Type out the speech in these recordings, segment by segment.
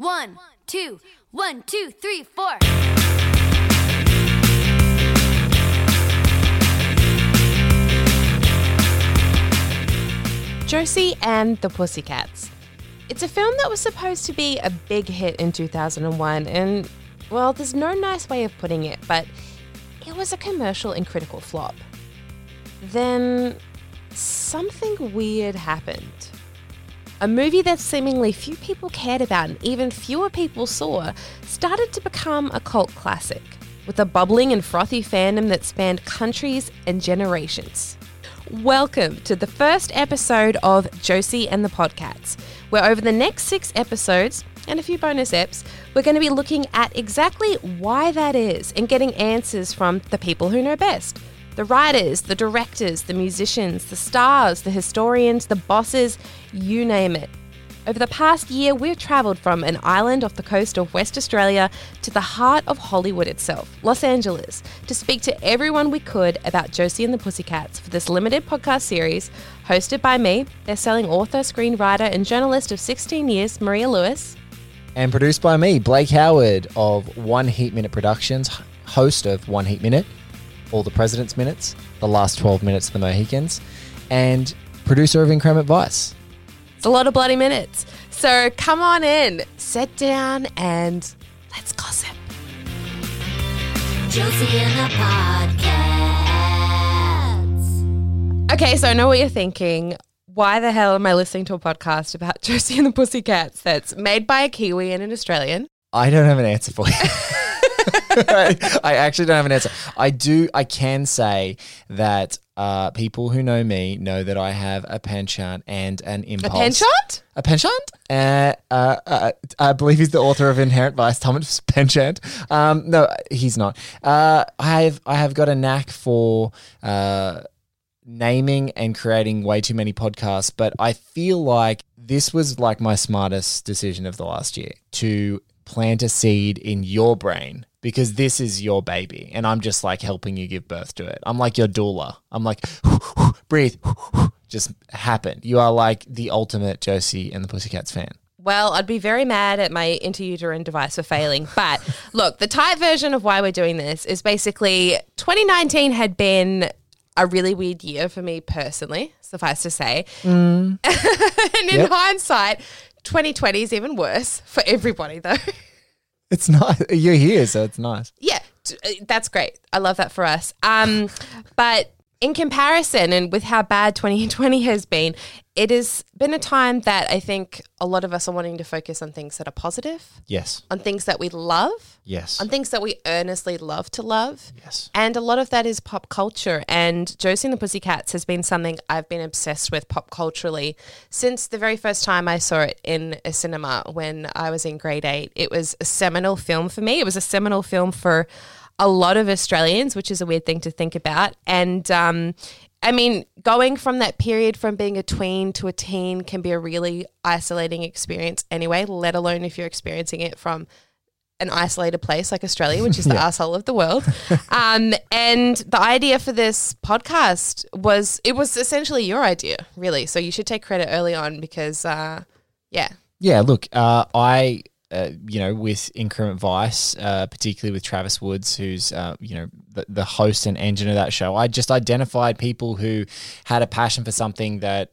One, two, one, two, three, four. Josie and the Pussycats. It's a film that was supposed to be a big hit in 2001, and, well, there's no nice way of putting it, but it was a commercial and critical flop. Then something weird happened. A movie that seemingly few people cared about and even fewer people saw started to become a cult classic, with a bubbling and frothy fandom that spanned countries and generations. Welcome to the first episode of Josie and the Podcats, where over the next six episodes and a few bonus eps, we're going to be looking at exactly why that is and getting answers from the people who know best. The writers, the directors, the musicians, the stars, the historians, the bosses, you name it. Over the past year, we've travelled from an island off the coast of West Australia to the heart of Hollywood itself, Los Angeles, to speak to everyone we could about Josie and the Pussycats for this limited podcast series, hosted by me, best-selling author, screenwriter, and journalist of 16 years, Maria Lewis. And produced by me, Blake Howard of One Heat Minute Productions, host of One Heat Minute, All the President's Minutes, The Last 12 Minutes of the Mohicans, and producer of Increment Vice. It's a lot of bloody minutes. So come on in, sit down, and let's gossip. Josie and the Podcats. Okay, so I know what you're thinking. Why the hell am I listening to a podcast about Josie and the Pussycats that's made by a Kiwi and an Australian? I don't have an answer for you. I, I actually don't have an answer. I do. I can say that uh, people who know me know that I have a penchant and an impulse. A penchant? A penchant? Uh, uh, uh, I believe he's the author of Inherent Vice, Thomas Penchant. Um, no, he's not. Uh, I have I have got a knack for uh, naming and creating way too many podcasts, but I feel like this was like my smartest decision of the last year to plant a seed in your brain because this is your baby and I'm just like helping you give birth to it. I'm like your doula. I'm like breathe just happen. You are like the ultimate Josie and the Pussycats fan. Well, I'd be very mad at my interuterine device for failing. But look, the tight version of why we're doing this is basically 2019 had been a really weird year for me personally, suffice to say. Mm. and in Yep. hindsight, 2020 is even worse for everybody, though. It's nice. You're here, so it's nice. yeah, uh, that's great. I love that for us. Um, but in comparison, and with how bad 2020 has been, it has been a time that I think a lot of us are wanting to focus on things that are positive, Yes. on things that we love, Yes. on things that we earnestly love to love. Yes. And a lot of that is pop culture. And Josie and the Pussycats has been something I've been obsessed with pop culturally since the very first time I saw it in a cinema when I was in grade eight. It was a seminal film for me. It was a seminal film for a lot of Australians, which is a weird thing to think about. And um, I mean, going from that period from being a tween to a teen can be a really isolating experience anyway, let alone if you're experiencing it from an isolated place like Australia, which is the asshole of the world. Um, and the idea for this podcast was it was essentially your idea, really. So you should take credit early on because, uh, yeah, Yeah, look, uh, I, uh, you know, with Increment Vice, uh, particularly with Travis Woods, who's, uh, you know, the, the host and engine of that show, I just identified people who had a passion for something that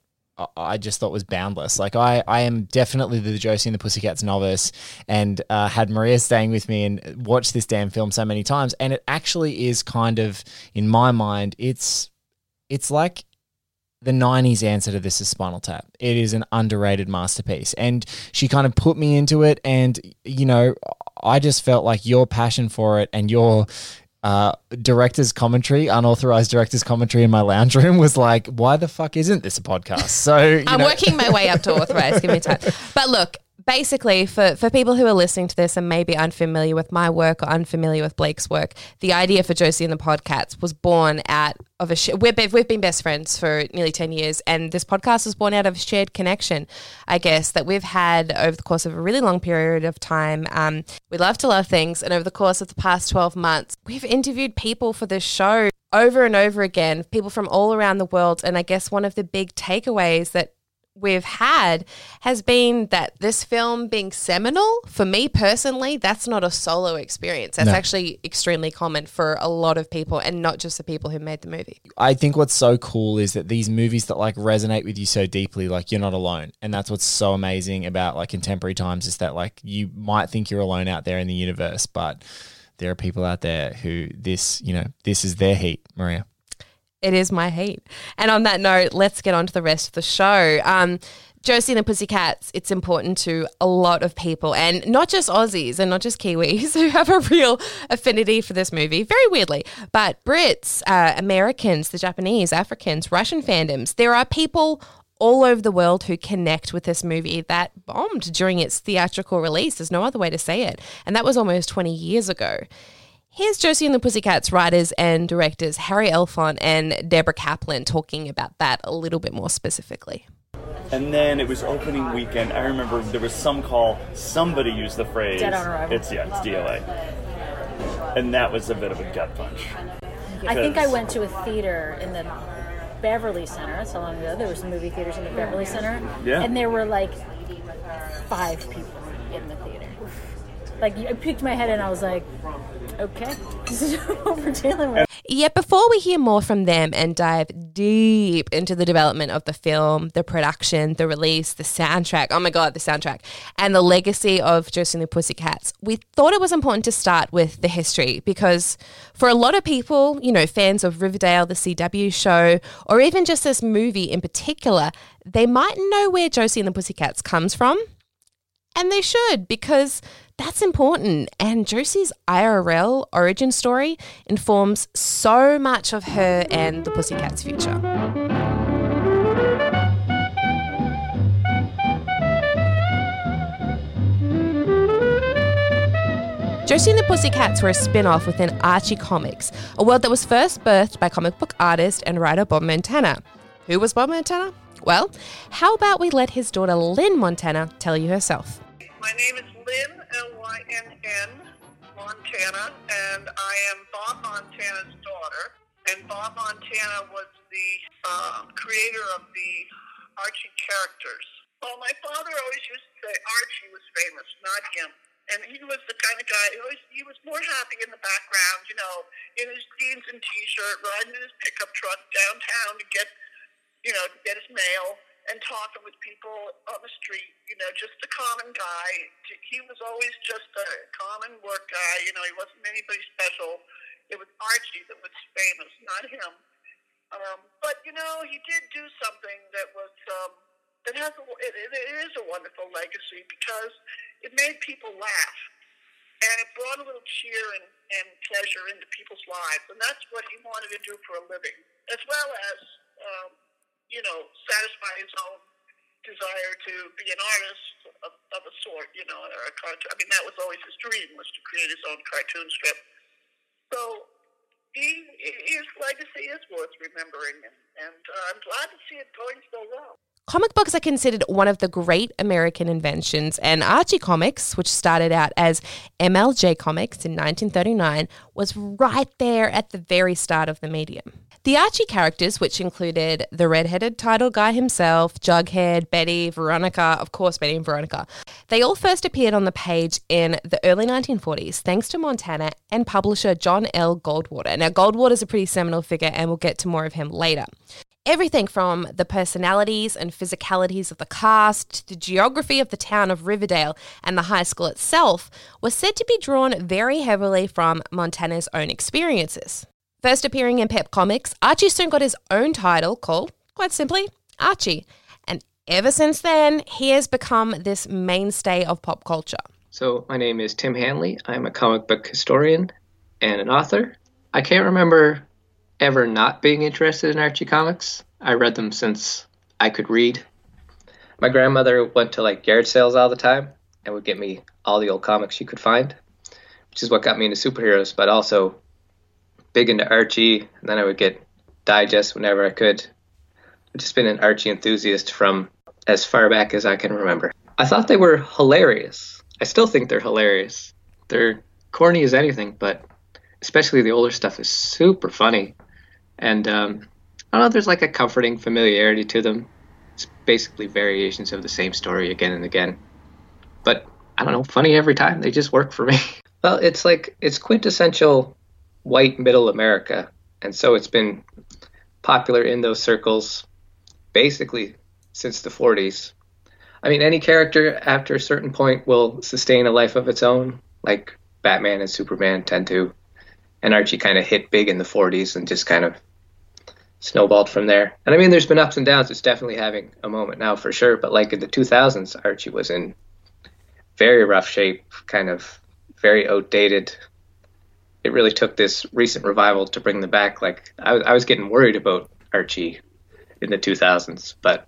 I- just thought was boundless. Like I, I am definitely the Josie and the Pussycats novice, and uh, had Maria staying with me and watched this damn film so many times, and it actually is kind of, in my mind, it's, it's like the 90s answer to this is Spinal Tap. It is an underrated masterpiece. And she kind of put me into it. And, you know, I just felt like your passion for it and your uh, director's commentary, unauthorized director's commentary in my lounge room was like, why the fuck isn't this a podcast? So, you I'm know, working my way up to authorized. Give me time. But look, basically, for, for people who are listening to this and maybe unfamiliar with my work or unfamiliar with Blake's work, the idea for Josie and the Podcats was born out of a sh- we've, been, we've been best friends for nearly 10 years and this podcast was born out of a shared connection i guess that we've had over the course of a really long period of time. Um, we love to love things and over the course of the past 12 months we've interviewed people for this show over and over again people from all around the world and i guess one of the big takeaways that we've had has been that this film being seminal for me personally that's not a solo experience that's No. actually extremely common for a lot of people and not just the people who made the movie I think what's so cool is that these movies that like resonate with you so deeply, like you're not alone. And that's what's so amazing about like contemporary times is that like you might think you're alone out there in the universe, but there are people out there who this, you know, this is their heat, Maria. It is my hate. And on that note, let's get on to the rest of the show. Um, Josie and the Pussycats, it's important to a lot of people, and not just Aussies and not just Kiwis who have a real affinity for this movie, very weirdly, but Brits, uh, Americans, the Japanese, Africans, Russian fandoms. There are people all over the world who connect with this movie that bombed during its theatrical release. There's no other way to say it. And that was almost 20 years ago. Here's Josie and the Pussycats writers and directors Harry Elfont and Deborah Kaplan talking about that a little bit more specifically. And then it was opening weekend. I remember there was some call. Somebody used the phrase. Dead on arrival. It's yeah, it's DOA. And that was a bit of a gut punch. I think I went to a theater in the Beverly Center. That's how long ago. There were some movie theaters in the Beverly Center. Yeah. And there were like five people in the theater. Like I peeked my head and I was like, okay. Yet before we hear more from them and dive deep into the development of the film, the production, the release, the soundtrack, oh my god, the soundtrack, and the legacy of Josie and the Pussycats, we thought it was important to start with the history because for a lot of people, you know, fans of Riverdale, the CW show, or even just this movie in particular, they might know where Josie and the Pussycats comes from. And they should, because that's important. And Josie's IRL origin story informs so much of her and the Pussycats' future. Josie and the Pussycats were a spin off within Archie Comics, a world that was first birthed by comic book artist and writer Bob Montana. Who was Bob Montana? Well, how about we let his daughter Lynn Montana tell you herself? My name is Lynn, L-Y-N-N, Montana, and I am Bob Montana's daughter. And Bob Montana was the uh, creator of the Archie characters. Well, my father always used to say Archie was famous, not him. And he was the kind of guy, he, always, he was more happy in the background, you know, in his jeans and T-shirt, riding in his pickup truck downtown to get you know, to get his mail and talking with people on the street, you know, just a common guy. He was always just a common work guy, you know, he wasn't anybody special. It was Archie that was famous, not him. Um, but, you know, he did do something that was, um, that has a, it, it is a wonderful legacy because it made people laugh. And it brought a little cheer and, and pleasure into people's lives. And that's what he wanted to do for a living, as well as, um, you know, satisfy his own desire to be an artist of, of a sort, you know, or a cartoon. I mean, that was always his dream, was to create his own cartoon strip. So he, his legacy is worth remembering, and, and uh, I'm glad to see it going so well. Comic books are considered one of the great American inventions, and Archie Comics, which started out as MLJ Comics in 1939, was right there at the very start of the medium. The Archie characters, which included the redheaded title guy himself, Jughead, Betty, Veronica, of course, Betty and Veronica, they all first appeared on the page in the early 1940s thanks to Montana and publisher John L. Goldwater. Now, Goldwater is a pretty seminal figure, and we'll get to more of him later. Everything from the personalities and physicalities of the cast to the geography of the town of Riverdale and the high school itself was said to be drawn very heavily from Montana's own experiences. First appearing in Pep Comics, Archie soon got his own title called, quite simply, Archie. And ever since then, he has become this mainstay of pop culture. So, my name is Tim Hanley. I'm a comic book historian and an author. I can't remember ever not being interested in Archie comics. I read them since I could read. My grandmother went to like yard sales all the time, and would get me all the old comics she could find, which is what got me into superheroes. But also big into Archie, and then I would get digest whenever I could. I've just been an Archie enthusiast from as far back as I can remember. I thought they were hilarious. I still think they're hilarious. They're corny as anything, but especially the older stuff is super funny. And um, I don't know, there's like a comforting familiarity to them. It's basically variations of the same story again and again. But I don't know, funny every time. They just work for me. well, it's like it's quintessential white middle America. And so it's been popular in those circles basically since the 40s. I mean, any character after a certain point will sustain a life of its own, like Batman and Superman tend to. And Archie kind of hit big in the 40s and just kind of snowballed from there. And I mean, there's been ups and downs. It's definitely having a moment now for sure. But like in the 2000s, Archie was in very rough shape, kind of very outdated. It really took this recent revival to bring them back. Like I, I was getting worried about Archie in the 2000s, but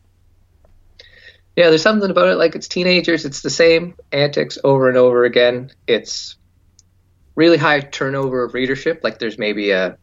yeah, there's something about it. Like it's teenagers, it's the same antics over and over again. It's really high turnover of readership. Like there's maybe a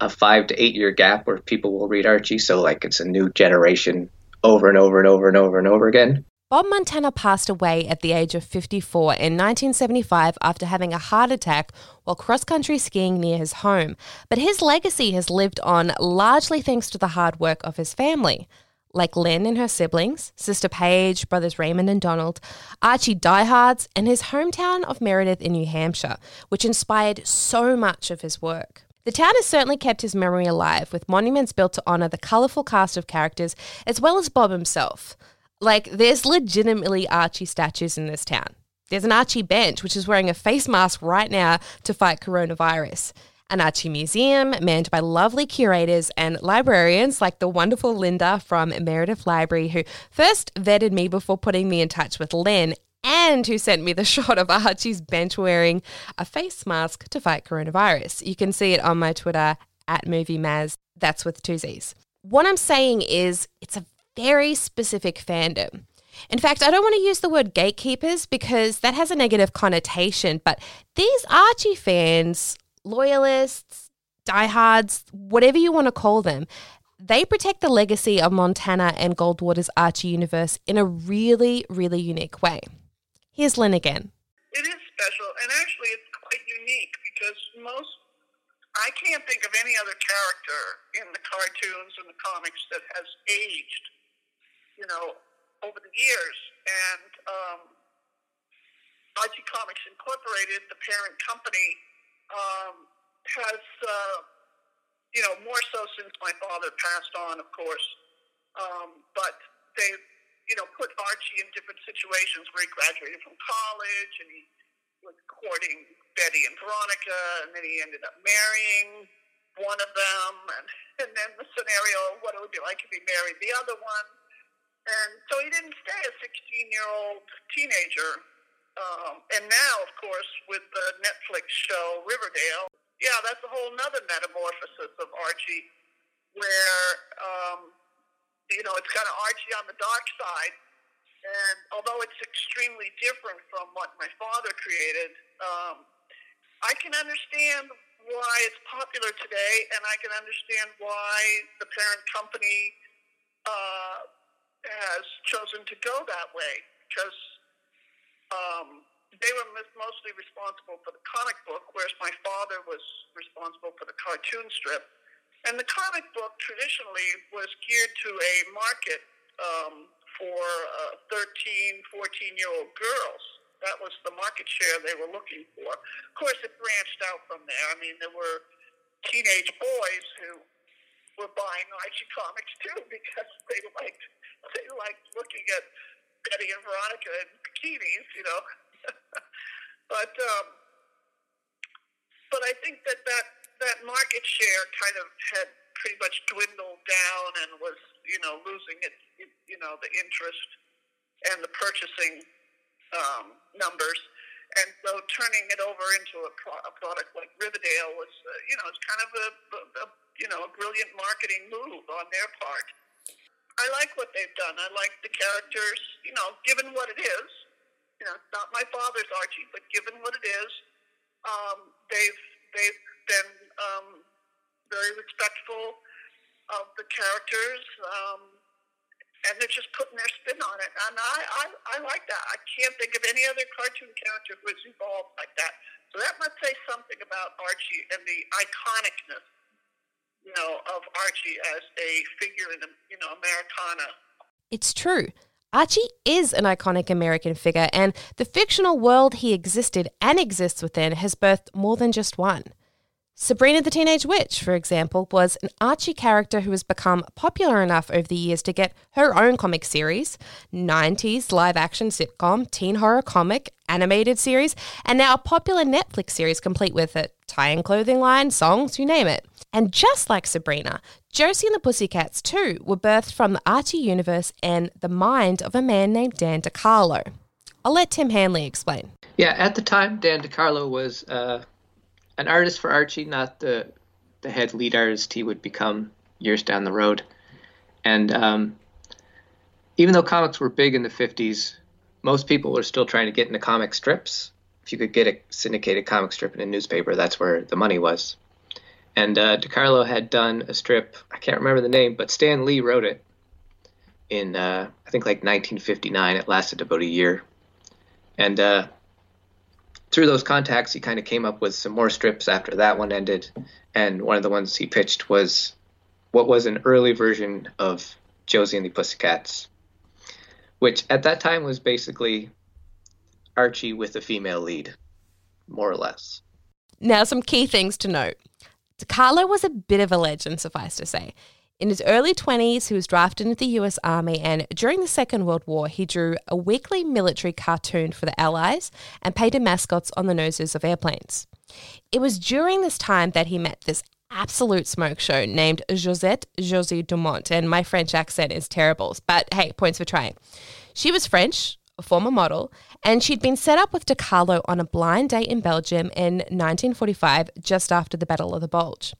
a five to eight year gap where people will read Archie. So like it's a new generation over and over and over and over and over again. Bob Montana passed away at the age of 54 in 1975 after having a heart attack while cross country skiing near his home. But his legacy has lived on largely thanks to the hard work of his family. Like Lynn and her siblings, sister Paige, brothers Raymond and Donald, Archie diehards, and his hometown of Meredith in New Hampshire, which inspired so much of his work. The town has certainly kept his memory alive, with monuments built to honour the colourful cast of characters as well as Bob himself. Like, there's legitimately Archie statues in this town. There's an Archie bench, which is wearing a face mask right now to fight coronavirus. An Archie museum manned by lovely curators and librarians like the wonderful Linda from Meredith Library, who first vetted me before putting me in touch with Len and who sent me the shot of Archie's bench wearing a face mask to fight coronavirus. You can see it on my Twitter at MovieMaz. That's with two Z's. What I'm saying is, it's a very specific fandom. In fact, I don't want to use the word gatekeepers because that has a negative connotation, but these Archie fans, loyalists, diehards, whatever you want to call them, they protect the legacy of Montana and Goldwater's Archie universe in a really, really unique way. Here's Lynn again. It is special, and actually, it's quite unique because most I can't think of any other character in the cartoons and the comics that has aged you know, over the years. And um, Comics Incorporated, the parent company, um, has, uh, you know, more so since my father passed on, of course. Um, but they, you know, put Archie in different situations where he graduated from college and he was courting Betty and Veronica, and then he ended up marrying one of them, and, and then the scenario of what it would be like if he married the other one and so he didn't stay a 16 year old teenager. Um, and now, of course, with the Netflix show Riverdale, yeah, that's a whole nother metamorphosis of Archie, where, um, you know, it's kind of Archie on the dark side. And although it's extremely different from what my father created, um, I can understand why it's popular today, and I can understand why the parent company uh, has chosen to go that way because um, they were mostly responsible for the comic book, whereas my father was responsible for the cartoon strip. And the comic book traditionally was geared to a market um, for uh, 13, 14 year old girls. That was the market share they were looking for. Of course, it branched out from there. I mean, there were teenage boys who were buying Archie comics too because they liked they liked looking at Betty and Veronica in bikinis, you know. but um, but I think that, that that market share kind of had pretty much dwindled down and was you know losing its you know the interest and the purchasing um, numbers. And so turning it over into a, pro- a product like Riverdale was, uh, you know, it's kind of a, a, a, you know, a brilliant marketing move on their part. I like what they've done. I like the characters, you know, given what it is, you know, not my father's Archie, but given what it is, um, they've they've been um, very respectful of the characters, um, and they're just putting their spin on it. And I, I I like that. I can't think of any other cartoon character who has evolved like that. So that must say something about Archie and the iconicness, you know, of Archie as a figure in, you know, Americana. It's true. Archie is an iconic American figure, and the fictional world he existed and exists within has birthed more than just one. Sabrina the Teenage Witch, for example, was an Archie character who has become popular enough over the years to get her own comic series, 90s live action sitcom, teen horror comic, animated series, and now a popular Netflix series complete with a tie in clothing line, songs, you name it. And just like Sabrina, Josie and the Pussycats too were birthed from the Archie universe and the mind of a man named Dan DeCarlo. I'll let Tim Hanley explain. Yeah, at the time, Dan DeCarlo was uh, an artist for Archie, not the the head lead artist he would become years down the road. And um, even though comics were big in the 50s, most people were still trying to get into comic strips. If you could get a syndicated comic strip in a newspaper, that's where the money was. And uh, DeCarlo had done a strip, I can't remember the name, but Stan Lee wrote it in, uh, I think, like 1959. It lasted about a year. And uh, through those contacts, he kind of came up with some more strips after that one ended. And one of the ones he pitched was what was an early version of Josie and the Pussycats, which at that time was basically Archie with a female lead, more or less. Now, some key things to note. DeCarlo was a bit of a legend, suffice to say. In his early 20s, he was drafted into the US Army, and during the Second World War, he drew a weekly military cartoon for the Allies and painted mascots on the noses of airplanes. It was during this time that he met this absolute smoke show named Josette Josie Dumont, and my French accent is terrible, but hey, points for trying. She was French, a former model, and she'd been set up with DeCarlo on a blind date in Belgium in 1945, just after the Battle of the Bulge.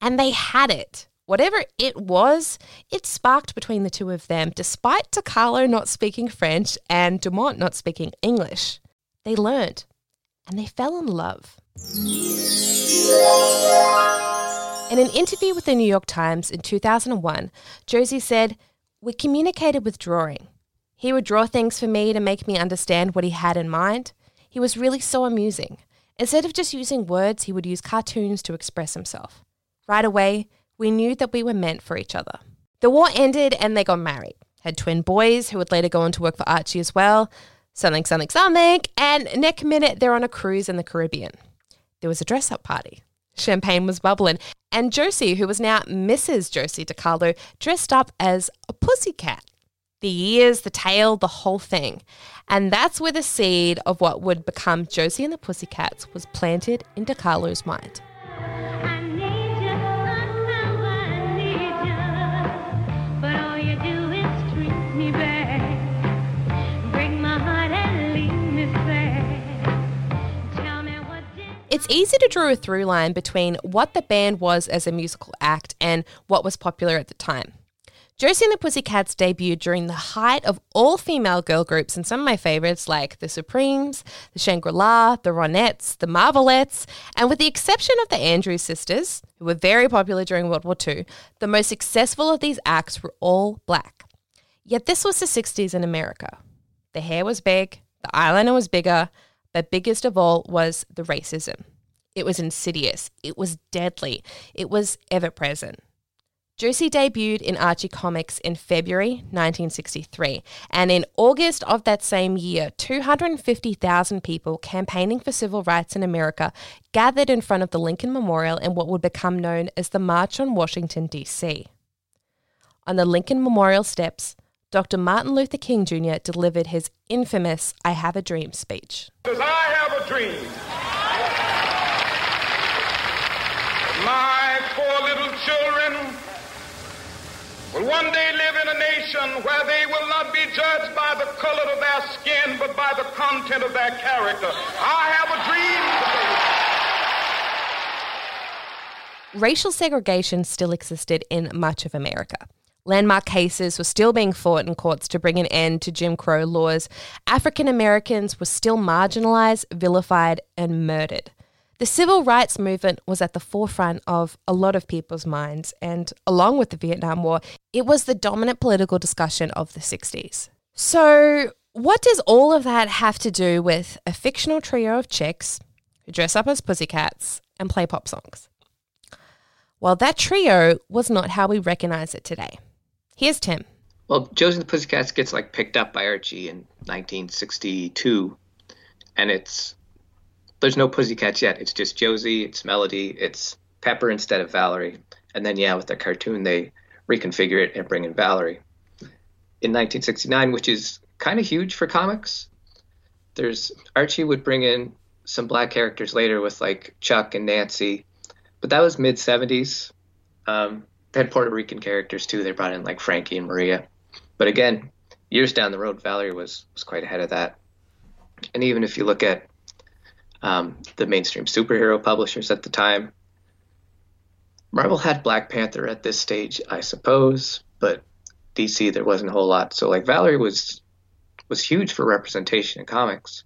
And they had it. Whatever it was, it sparked between the two of them, despite DeCarlo not speaking French and Dumont not speaking English. They learned and they fell in love. In an interview with the New York Times in 2001, Josie said, We communicated with drawing. He would draw things for me to make me understand what he had in mind. He was really so amusing. Instead of just using words, he would use cartoons to express himself. Right away, we knew that we were meant for each other. The war ended and they got married. Had twin boys who would later go on to work for Archie as well. Something, something, something. And next minute, they're on a cruise in the Caribbean. There was a dress up party. Champagne was bubbling. And Josie, who was now Mrs. Josie DeCarlo, dressed up as a pussycat. The ears, the tail, the whole thing. And that's where the seed of what would become Josie and the Pussycats was planted in DeCarlo's mind. It's easy to draw a through line between what the band was as a musical act and what was popular at the time. Josie and the Pussycats debuted during the height of all female girl groups, and some of my favorites like the Supremes, the Shangri La, the Ronettes, the Marvelettes, and with the exception of the Andrews sisters, who were very popular during World War II, the most successful of these acts were all black. Yet this was the 60s in America. The hair was big, the eyeliner was bigger, but biggest of all was the racism. It was insidious, it was deadly, it was ever present. Josie debuted in Archie Comics in February 1963, and in August of that same year, 250,000 people campaigning for civil rights in America gathered in front of the Lincoln Memorial in what would become known as the March on Washington, D.C. On the Lincoln Memorial steps, Dr. Martin Luther King Jr. delivered his infamous I Have a Dream speech. Because I have a dream. My four little children will one day live in a nation where they will not be judged by the color of their skin, but by the content of their character. I have a dream Racial segregation still existed in much of America. Landmark cases were still being fought in courts to bring an end to Jim Crow laws. African Americans were still marginalized, vilified, and murdered. The civil rights movement was at the forefront of a lot of people's minds, and along with the Vietnam War, it was the dominant political discussion of the 60s. So, what does all of that have to do with a fictional trio of chicks who dress up as pussycats and play pop songs? Well, that trio was not how we recognize it today. Here's Tim. Well, Josie and the Pussycats gets like picked up by Archie in 1962, and it's there's no Pussycats yet. It's just Josie, it's Melody, it's Pepper instead of Valerie, and then yeah, with the cartoon they reconfigure it and bring in Valerie. In 1969, which is kind of huge for comics, there's Archie would bring in some black characters later with like Chuck and Nancy, but that was mid 70s. Um, they had Puerto Rican characters too. They brought in like Frankie and Maria. But again, years down the road, Valerie was was quite ahead of that. And even if you look at um, the mainstream superhero publishers at the time, Marvel had Black Panther at this stage, I suppose, but DC there wasn't a whole lot. So like Valerie was was huge for representation in comics.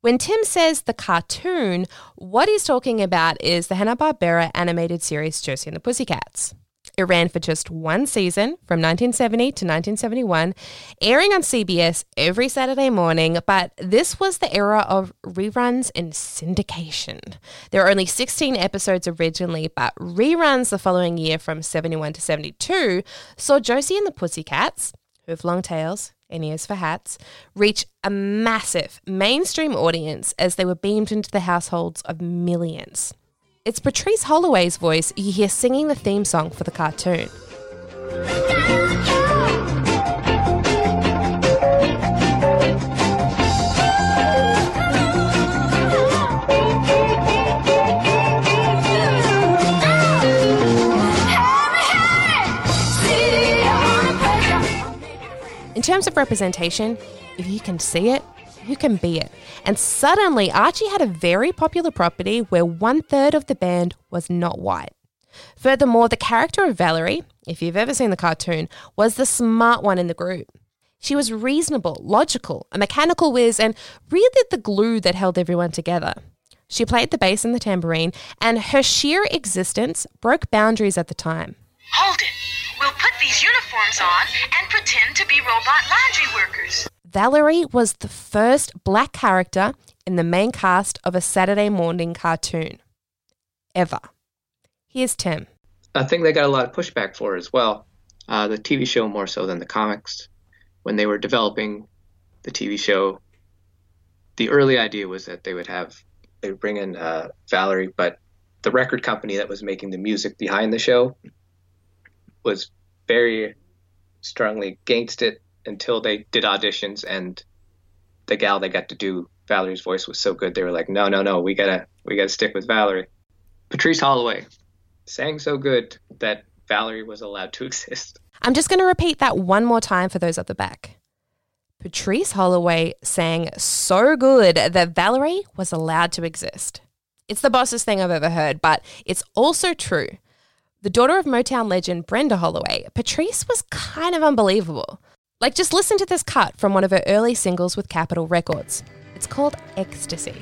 When Tim says the cartoon, what he's talking about is the Hanna-Barbera animated series Josie and the Pussycats. It ran for just one season from 1970 to 1971, airing on CBS every Saturday morning, but this was the era of reruns and syndication. There were only 16 episodes originally, but reruns the following year from 71 to 72 saw Josie and the Pussycats, who have long tails, and ears for hats, reach a massive mainstream audience as they were beamed into the households of millions. It's Patrice Holloway's voice you hear singing the theme song for the cartoon. In terms of representation, if you can see it, you can be it. And suddenly, Archie had a very popular property where one third of the band was not white. Furthermore, the character of Valerie, if you've ever seen the cartoon, was the smart one in the group. She was reasonable, logical, a mechanical whiz, and really the glue that held everyone together. She played the bass and the tambourine, and her sheer existence broke boundaries at the time. Hold it. We'll put these uniforms on and pretend to be robot laundry workers. Valerie was the first black character in the main cast of a Saturday morning cartoon. Ever. Here's Tim. a thing they got a lot of pushback for as well. Uh, the TV show more so than the comics. When they were developing the TV show, the early idea was that they would have they would bring in uh, Valerie, but the record company that was making the music behind the show was very strongly against it until they did auditions and the gal they got to do Valerie's voice was so good they were like, no, no, no, we gotta we gotta stick with Valerie. Patrice Holloway sang so good that Valerie was allowed to exist. I'm just going to repeat that one more time for those at the back. Patrice Holloway sang so good that Valerie was allowed to exist. It's the bossest thing I've ever heard, but it's also true. The daughter of Motown legend Brenda Holloway, Patrice was kind of unbelievable. Like, just listen to this cut from one of her early singles with Capitol Records. It's called Ecstasy.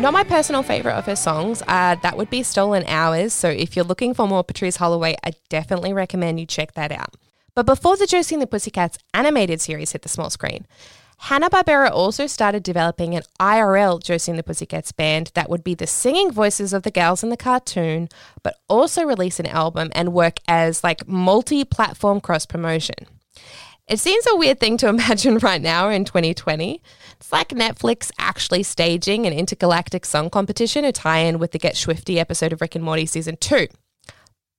Not my personal favorite of her songs. Uh, that would be Stolen Hours. So if you're looking for more Patrice Holloway, I definitely recommend you check that out. But before the Josie and the Pussycats animated series hit the small screen, Hanna-Barbera also started developing an IRL Josie and the Pussycats band that would be the singing voices of the gals in the cartoon, but also release an album and work as like multi-platform cross promotion. It seems a weird thing to imagine right now in 2020. It's like Netflix actually staging an intergalactic song competition to tie in with the Get Schwifty episode of Rick and Morty season 2.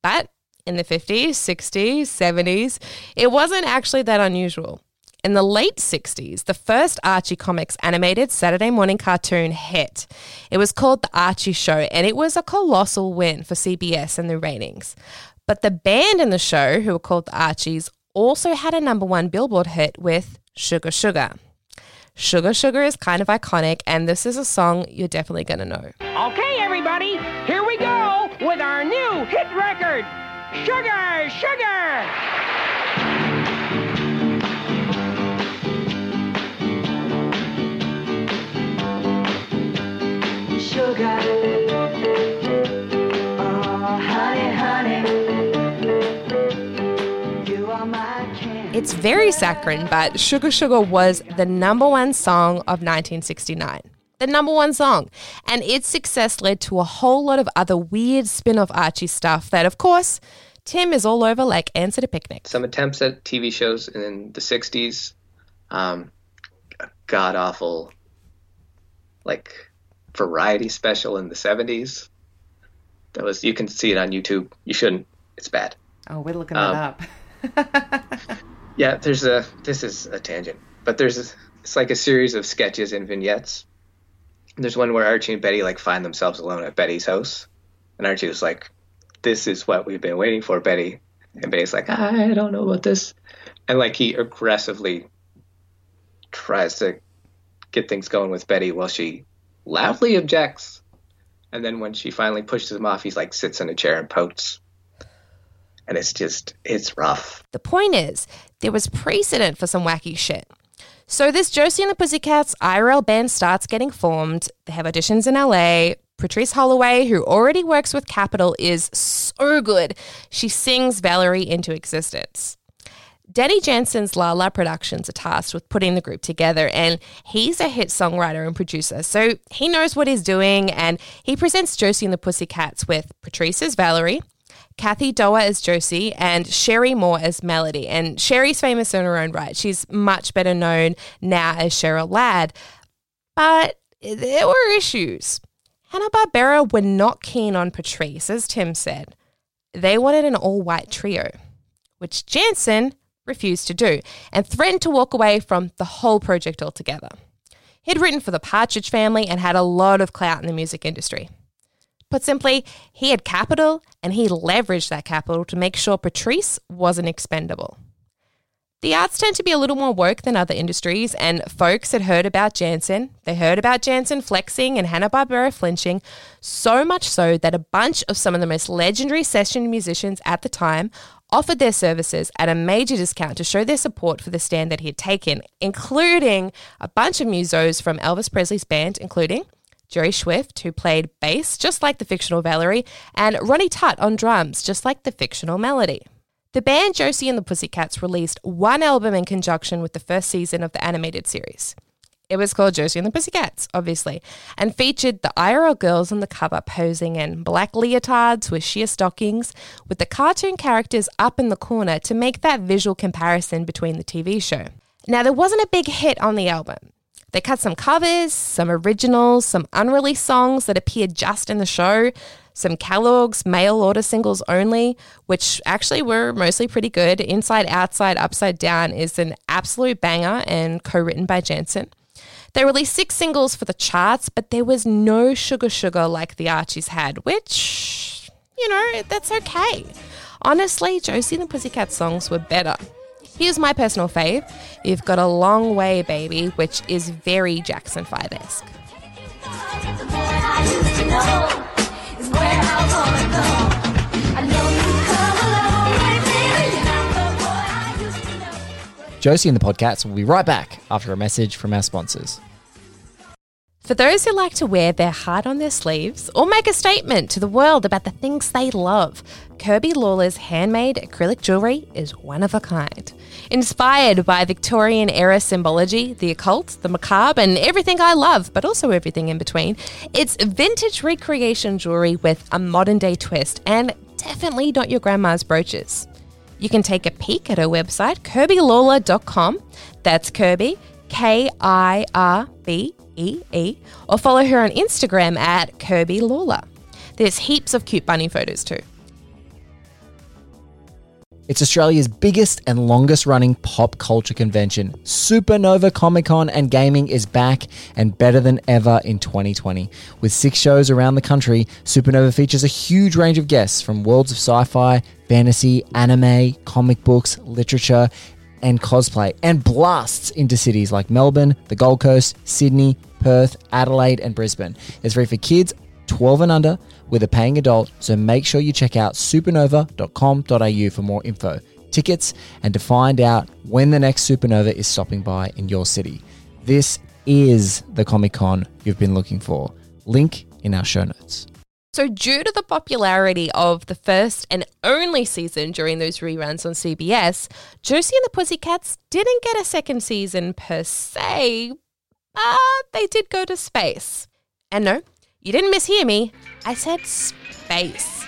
But in the 50s, 60s, 70s, it wasn't actually that unusual. In the late 60s, the first Archie Comics animated Saturday morning cartoon hit. It was called The Archie Show, and it was a colossal win for CBS and the ratings. But the band in the show, who were called the Archies, also had a number one Billboard hit with Sugar Sugar. Sugar Sugar is kind of iconic, and this is a song you're definitely going to know. Okay, everybody, here Sugar, Sugar! Oh. It's very saccharine, but Sugar Sugar was the number one song of 1969. The number one song. And its success led to a whole lot of other weird spin off Archie stuff that, of course, Tim is all over like Answer to Picnic. Some attempts at TV shows in the 60s, um, god awful, like variety special in the 70s. That was, you can see it on YouTube. You shouldn't, it's bad. Oh, we're looking Um, that up. Yeah, there's a, this is a tangent, but there's, a, it's like a series of sketches and vignettes. There's one where Archie and Betty like find themselves alone at Betty's house. And Archie was like, this is what we've been waiting for, Betty. And Betty's like, I don't know about this. And like he aggressively tries to get things going with Betty while she loudly objects. And then when she finally pushes him off, he's like sits in a chair and pouts. And it's just, it's rough. The point is, there was precedent for some wacky shit. So this Josie and the Pussycats IRL band starts getting formed. They have auditions in LA. Patrice Holloway, who already works with Capitol, is so good. She sings Valerie into existence. Danny Janssen's La La Productions are tasked with putting the group together, and he's a hit songwriter and producer, so he knows what he's doing, and he presents Josie and the Pussycats with Patrice as Valerie, Cathy Dougher as Josie, and Cherie Moor as Melody. And Cherie's famous in her own right. She's much better known now as Cheryl Ladd, but there were issues. Hanna-Barbera were not keen on Patrice, as Tim said. They wanted an all-white trio, which Janssen refused to do and threatened to walk away from the whole project altogether. He'd written for the Partridge Family and had a lot of clout in the music industry. Put simply, he had capital and he leveraged that capital to make sure Patrice wasn't expendable. The arts tend to be a little more woke than other industries, and folks had heard about Janssen. They heard about Janssen flexing and Hanna-Barbera flinching, so much so that a bunch of some of the most legendary session musicians at the time offered their services at a major discount to show their support for the stand that he had taken, including a bunch of musos from Elvis Presley's band, including Jerry Swift, who played bass just like the fictional Valerie, and Ronnie Tutt on drums, just like the fictional Melody. The band Josie and the Pussycats released one album in conjunction with the first season of the animated series. It was called Josie and the Pussycats, obviously, and featured the IRL girls on the cover posing in black leotards with sheer stockings, with the cartoon characters up in the corner to make that visual comparison between the TV show. Now, there wasn't a big hit on the album. They cut some covers, some originals, some unreleased songs that appeared just in the show, some Kellogg's mail order singles only, which actually were mostly pretty good. Inside, Outside, Upside Down is an absolute banger and co written by Janssen. They released six singles for the charts, but there was no Sugar Sugar like the Archies had, which, you know, that's okay. Honestly, Josie and the Pussycat songs were better. Here's my personal fave You've Got a Long Way, Baby, which is very Jackson 5 esque. Josie and the Podcats will be right back after a message from our sponsors. For those who like to wear their heart on their sleeves or make a statement to the world about the things they love, Kirbee Lawler's handmade acrylic jewelry is one of a kind. Inspired by Victorian era symbology, the occult, the macabre, and everything I love, but also everything in between, it's vintage recreation jewelry with a modern day twist and definitely not your grandma's brooches. You can take a peek at her website, kirbeelawler.com. That's Kirbee, K I R B E E, or follow her on Instagram at Kirbee Lawler. There's heaps of cute bunny photos too. It's Australia's biggest and longest running pop culture convention. Supernova Comic Con and Gaming is back and better than ever in 2020. With six shows around the country, Supernova features a huge range of guests from worlds of sci fi, fantasy, anime, comic books, literature, and cosplay, and blasts into cities like Melbourne, the Gold Coast, Sydney, Perth, Adelaide, and Brisbane. It's free for kids 12 and under with a paying adult, so make sure you check out supernova.com.au for more info, tickets, and to find out when the next supernova is stopping by in your city. This is the Comic Con you've been looking for. Link in our show notes. So, due to the popularity of the first and only season during those reruns on CBS, Josie and the Pussycats didn't get a second season per se, but they did go to space. And no, you didn't mishear me. I said space.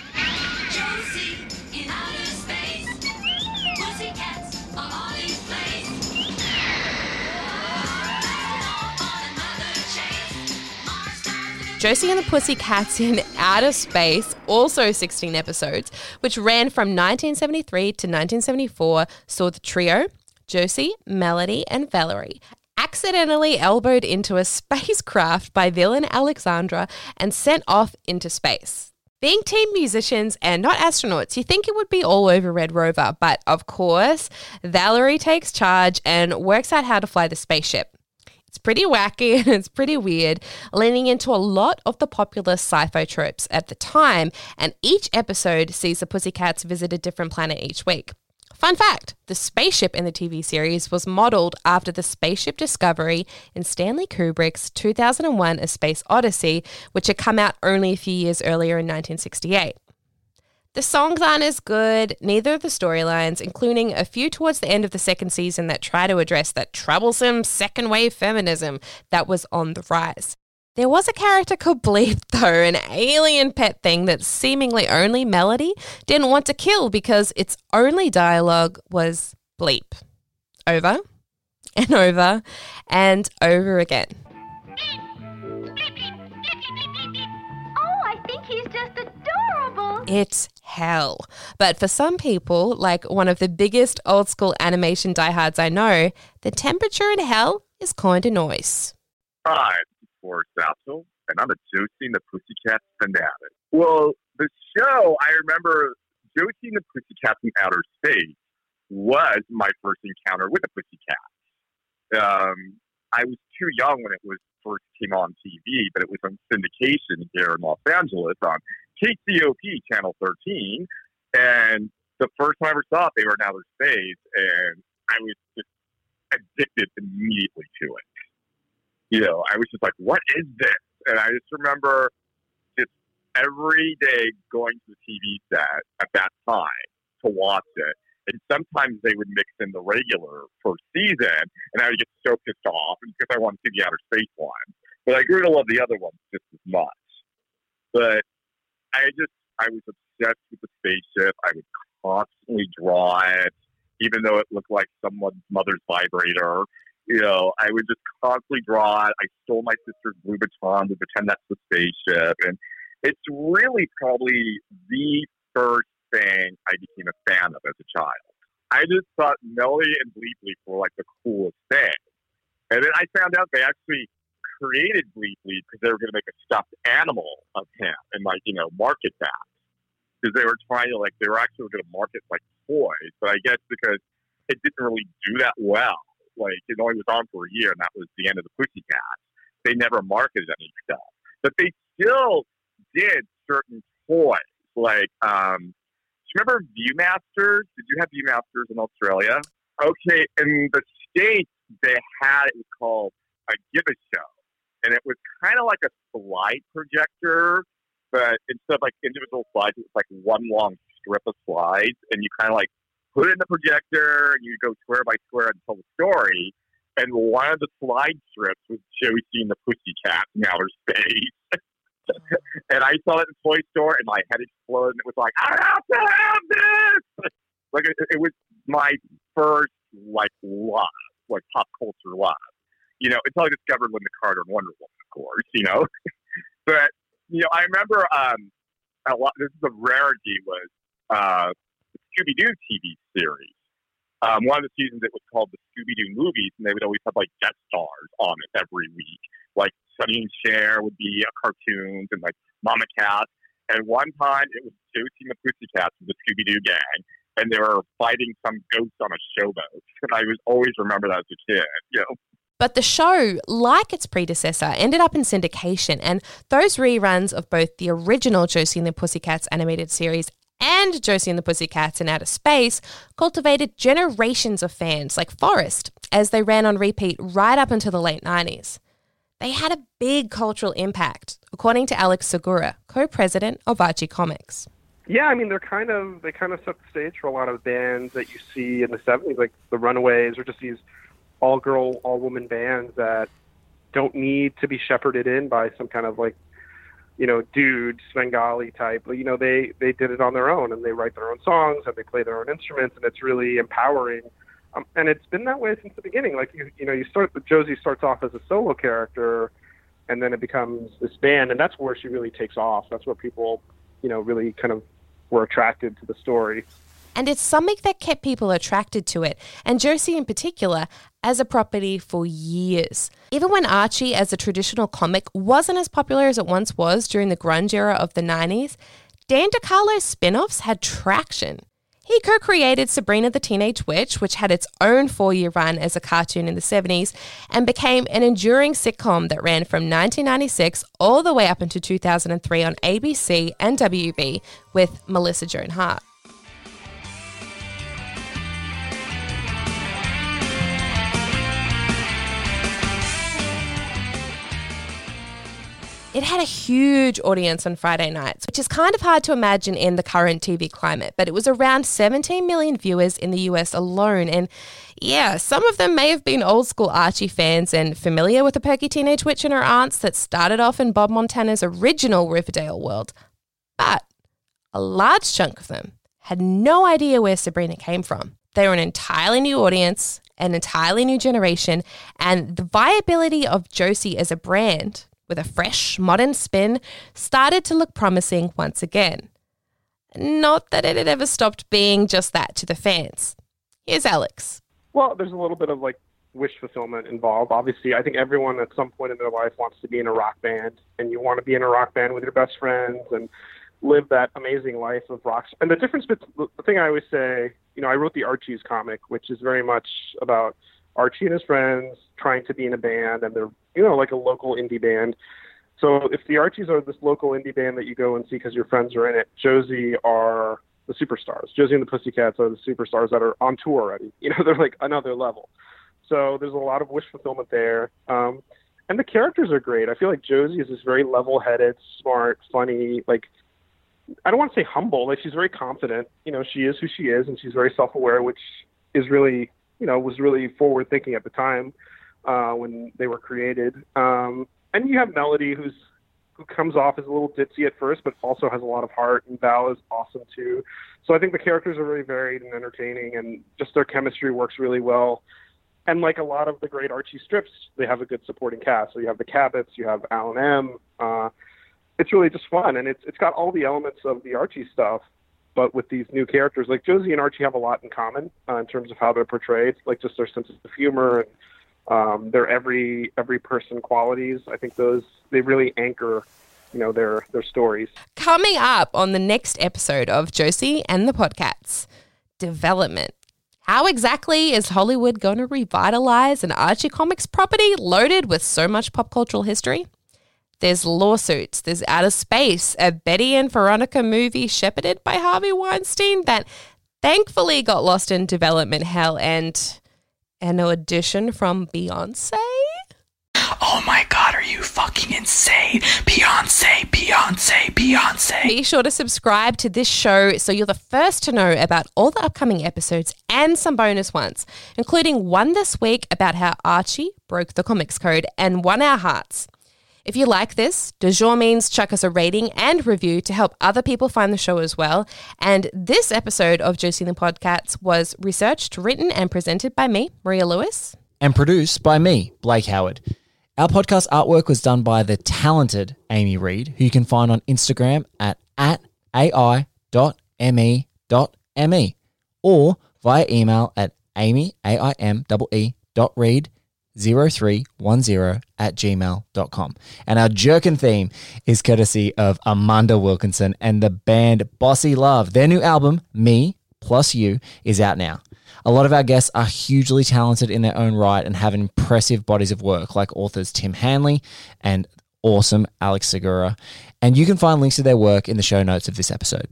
Josie and the Pussycats in Outer Space, also 16 episodes, which ran from 1973 to 1974, saw the trio, Josie, Melody, and Valerie, accidentally elbowed into a spacecraft by villain Alexandra and sent off into space. Being team musicians and not astronauts, you think it would be all over Red Rover, but of course, Valerie takes charge and works out how to fly the spaceship. It's pretty wacky and it's pretty weird, leaning into a lot of the popular sci fi tropes at the time, and each episode sees the Pussycats visit a different planet each week. Fun fact the spaceship in the TV series was modeled after the spaceship Discovery in Stanley Kubrick's 2001 A Space Odyssey, which had come out only a few years earlier in 1968. The songs aren't as good, neither are the storylines, including a few towards the end of the second season that try to address that troublesome second wave feminism that was on the rise. There was a character called Bleep, though, an alien pet thing that seemingly only Melody didn't want to kill because its only dialogue was bleep. Over and over and over again. Oh, I think he's just adorable. It's hell. But for some people, like one of the biggest old school animation diehards I know, the temperature in hell is kind of nice. Hi, this is and I'm a Josie the Pussycat fanatic. Well, the show, I remember Josie the Pussycat in Outer Space was my first encounter with the Pussycats. Um, I was too young when it was first came on TV, but it was on syndication here in Los Angeles on KCOP Channel 13. And the first time I ever saw it, they were in outer space, and I was just addicted immediately to it. You know, I was just like, what is this? And I just remember just every day going to the TV set at that time to watch it. And sometimes they would mix in the regular first season, and I would get so pissed off because I wanted to see the outer space one. But I grew to love the other ones just as much. But I just, I was obsessed with the spaceship. I would constantly draw it, even though it looked like someone's mother's vibrator. You know, I would just constantly draw it. I stole my sister's Louis Vuitton to pretend that's the spaceship. And it's really probably the first thing I became a fan of as a child. I just thought Melody and Bleep were like the coolest thing. And then I found out they actually created Bleep because they were going to make a stuffed animal of him and like, you know, market that. Because they were trying to like, they were actually going to market like toys. But I guess because it didn't really do that well, like it only was on for a year and that was the end of the Pussycats. They never marketed any stuff. But they still did certain toys. Like, um, do you remember Viewmasters? Did you have Viewmasters in Australia? Okay, in the States, they had it was called a Give a Show. And it was kind of like a slide projector, but instead of like individual slides, it was like one long strip of slides. And you kind of like put it in the projector and you go square by square and tell the story. And one of the slide strips was Joey seeing the Pussycat in outer space. and I saw it in the Toy Store, and my head exploded. And it was like, I have to have this. like it, it was my first like love, like pop culture love. You know, until I discovered Lynda Carter and Wonder Woman, of course. You know, but you know, I remember um, a lot. This is a rarity was uh, Scooby Doo TV series. Um, one of the seasons it was called the Scooby Doo movies, and they would always have like guest stars on it every week. Like Sonny and Cher would be a cartoons, and like Mama Cass. And one time it was Josie and the Pussycats with the Scooby Doo gang, and they were fighting some ghost on a showboat. And I was always remember that as a kid. You know. But the show, like its predecessor, ended up in syndication, and those reruns of both the original Josie and the Pussycats animated series and Josie and the Pussycats in Outer Space cultivated generations of fans like Forrest as they ran on repeat right up until the late 90s. They had a big cultural impact, according to Alex Segura, co-president of Archie Comics. Yeah, I mean they're kind of they kind of set the stage for a lot of bands that you see in the '70s, like the Runaways, or just these all-girl, all-woman bands that don't need to be shepherded in by some kind of like you know dude Svengali type. You know they they did it on their own and they write their own songs and they play their own instruments and it's really empowering. Um, and it's been that way since the beginning. Like you you know you start Josie starts off as a solo character and then it becomes this band and that's where she really takes off. That's where people you know really kind of were attracted to the story. And it's something that kept people attracted to it, and Josie in particular, as a property for years. Even when Archie, as a traditional comic, wasn't as popular as it once was during the grunge era of the 90s, Dan DeCarlo's spin offs had traction. He co created Sabrina the Teenage Witch, which had its own four year run as a cartoon in the 70s, and became an enduring sitcom that ran from 1996 all the way up into 2003 on ABC and WB with Melissa Joan Hart. It had a huge audience on Friday nights, which is kind of hard to imagine in the current TV climate, but it was around 17 million viewers in the US alone. And yeah, some of them may have been old school Archie fans and familiar with the perky teenage witch and her aunts that started off in Bob Montana's original Riverdale world. But a large chunk of them had no idea where Sabrina came from. They were an entirely new audience, an entirely new generation, and the viability of Josie as a brand with a fresh, modern spin, started to look promising once again. Not that it had ever stopped being just that to the fans. Here's Alex. Well, there's a little bit of like wish fulfillment involved. Obviously, I think everyone at some point in their life wants to be in a rock band, and you want to be in a rock band with your best friends and live that amazing life of rock. And the difference, between, the thing I always say, you know, I wrote the Archie's comic, which is very much about Archie and his friends trying to be in a band, and they're you know like a local indie band. So if the Archies are this local indie band that you go and see because your friends are in it, Josie are the superstars. Josie and the Pussycats are the superstars that are on tour already. You know, they're like another level. So there's a lot of wish fulfillment there. Um, and the characters are great. I feel like Josie is this very level-headed, smart, funny, like I don't want to say humble. Like she's very confident. You know, she is who she is, and she's very self-aware, which is really you know was really forward thinking at the time uh, when they were created. Um, and you have Melody, who's who comes off as a little ditzy at first, but also has a lot of heart. And Val is awesome too. So I think the characters are really varied and entertaining, and just their chemistry works really well. And like a lot of the great Archie strips, they have a good supporting cast. So you have the Cabots, you have Alan M. Uh, it's really just fun, and it's it's got all the elements of the Archie stuff, but with these new characters, like Josie and Archie have a lot in common uh, in terms of how they're portrayed, like just their sense of humor and um, their every every person qualities. I think those they really anchor, you know, their their stories. Coming up on the next episode of Josie and the Podcasts, development. How exactly is Hollywood going to revitalize an Archie Comics property loaded with so much pop cultural history? There's lawsuits. There's Outer Space, a Betty and Veronica movie shepherded by Harvey Weinstein that thankfully got lost in development hell and an audition from Beyonce. Oh my god, are you fucking insane? Beyonce, Beyonce, Beyonce. Be sure to subscribe to this show so you're the first to know about all the upcoming episodes and some bonus ones, including one this week about how Archie broke the comics code and won our hearts. If you like this, de means chuck us a rating and review to help other people find the show as well. And this episode of and the Podcasts was researched, written, and presented by me, Maria Lewis. and produced by me, Blake Howard. Our podcast artwork was done by the talented Amy Reed, who you can find on Instagram at, at ai.me.me. or via email at amy, dot 0310 at gmail.com. And our jerkin theme is courtesy of Amanda Wilkinson and the band Bossy Love. Their new album, Me Plus You, is out now. A lot of our guests are hugely talented in their own right and have impressive bodies of work, like authors Tim Hanley and awesome Alex Segura. And you can find links to their work in the show notes of this episode.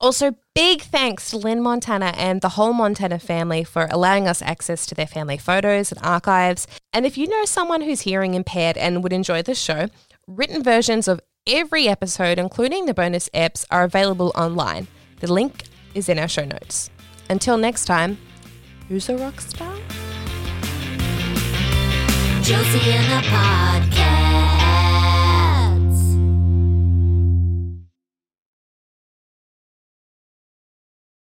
Also, big thanks to Lynn Montana and the whole Montana family for allowing us access to their family photos and archives. And if you know someone who's hearing impaired and would enjoy this show, written versions of every episode, including the bonus eps, are available online. The link is in our show notes. Until next time, who's a rock star? Josie and the podcast.